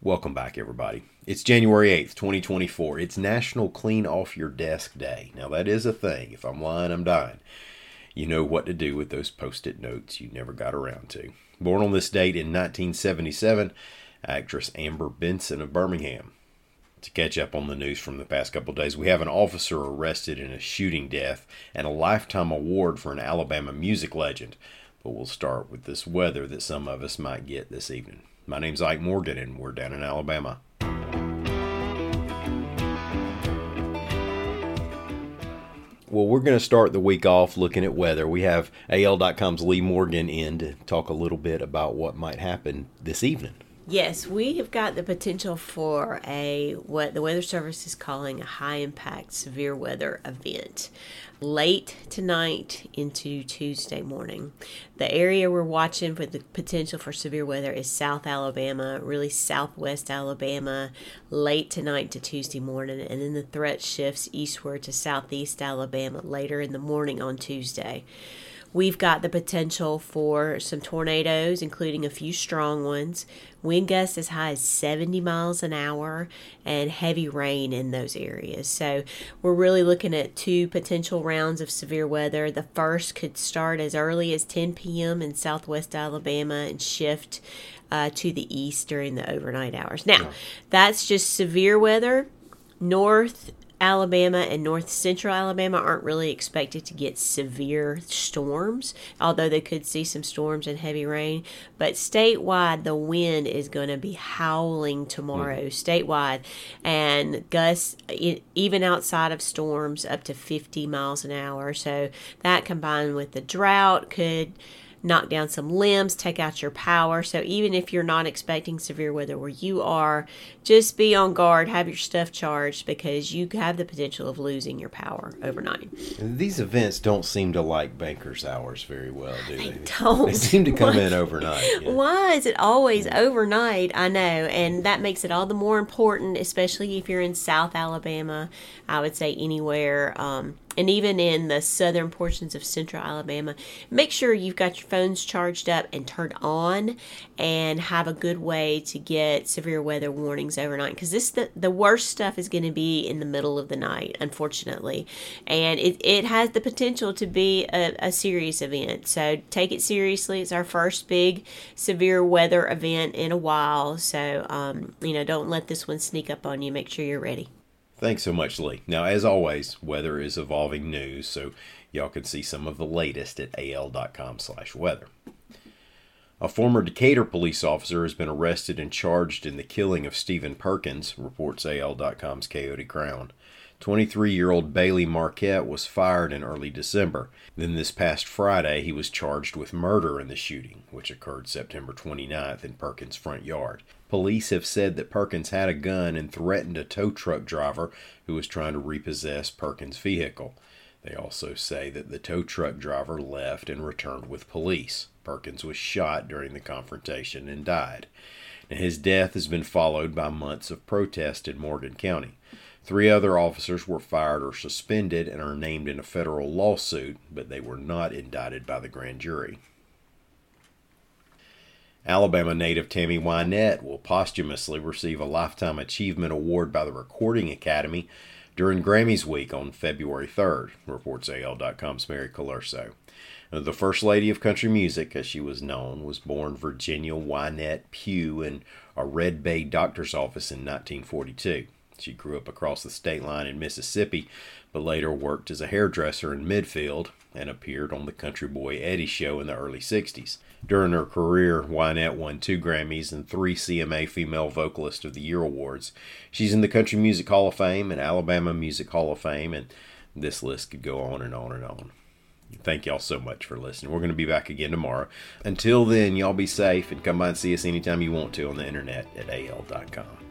Welcome back, everybody. It's January 8th, 2024. It's National Clean Off Your Desk Day. Now, that is a thing. If I'm lying, I'm dying. You know what to do with those post it notes you never got around to. Born on this date in 1977, actress Amber Benson of Birmingham. To catch up on the news from the past couple days, we have an officer arrested in a shooting death and a lifetime award for an Alabama music legend. But we'll start with this weather that some of us might get this evening. My name's Ike Morgan, and we're down in Alabama. Well, we're going to start the week off looking at weather. We have AL.com's Leigh Morgan in to talk a little bit about what might happen this evening. Yes, we have got the potential for a what the Weather Service is calling a high impact severe weather event late tonight into Tuesday morning. The area we're watching for the potential for severe weather is South Alabama, really southwest Alabama, late tonight to Tuesday morning, and then the threat shifts eastward to southeast Alabama later in the morning on Tuesday. We've got the potential for some tornadoes, including a few strong ones, wind gusts as high as 70 miles an hour, and heavy rain in those areas. So, we're really looking at two potential rounds of severe weather. The first could start as early as 10 p.m. in southwest Alabama and shift uh, to the east during the overnight hours. Now, that's just severe weather. North Alabama and north central Alabama aren't really expected to get severe storms, although they could see some storms and heavy rain. But statewide, the wind is going to be howling tomorrow, mm. statewide, and gusts even outside of storms up to 50 miles an hour. So that combined with the drought could knock down some limbs, take out your power. So even if you're not expecting severe weather where you are, just be on guard, have your stuff charged because you have the potential of losing your power overnight. These events don't seem to like bankers' hours very well, do they? They don't. They seem to come in overnight. Yeah. Why is it always overnight? I know, and that makes it all the more important, especially if you're in South Alabama. I would say anywhere. Um, and even in the southern portions of central Alabama, make sure you've got your phones charged up and turned on and have a good way to get severe weather warnings overnight because this the, the worst stuff is going to be in the middle of the night, unfortunately. And it, it has the potential to be a, a serious event. So take it seriously. It's our first big severe weather event in a while. So, um, you know, don't let this one sneak up on you. Make sure you're ready. Thanks so much, Leigh. Now, as always, weather is evolving news, so y'all can see some of the latest at al.com/weather. A former Decatur police officer has been arrested and charged in the killing of Stephen Perkins, reports AL.com's Coyote Crown. 23 year old Bailey Marquette was fired in early December. Then, this past Friday, he was charged with murder in the shooting, which occurred September 29th in Perkins' front yard. Police have said that Perkins had a gun and threatened a tow truck driver who was trying to repossess Perkins' vehicle. They also say that the tow truck driver left and returned with police. Perkins was shot during the confrontation and died. Now, his death has been followed by months of protest in Morgan County. Three other officers were fired or suspended and are named in a federal lawsuit, but they were not indicted by the grand jury. Alabama native Tammy Wynette will posthumously receive a Lifetime Achievement Award by the Recording Academy during Grammys Week on February 3rd, reports AL.com's Mary Colurso. The First Lady of Country Music, as she was known, was born Virginia Wynette Pugh in a Red Bay doctor's office in 1942. She grew up across the state line in Mississippi, but later worked as a hairdresser in Midfield and appeared on the Country Boy Eddie show in the early 60s. During her career, Wynette won two Grammys and three CMA Female Vocalist of the Year awards. She's in the Country Music Hall of Fame and Alabama Music Hall of Fame, and this list could go on and on and on. Thank y'all so much for listening. We're going to be back again tomorrow. Until then, y'all be safe and come by and see us anytime you want to on the internet at al.com.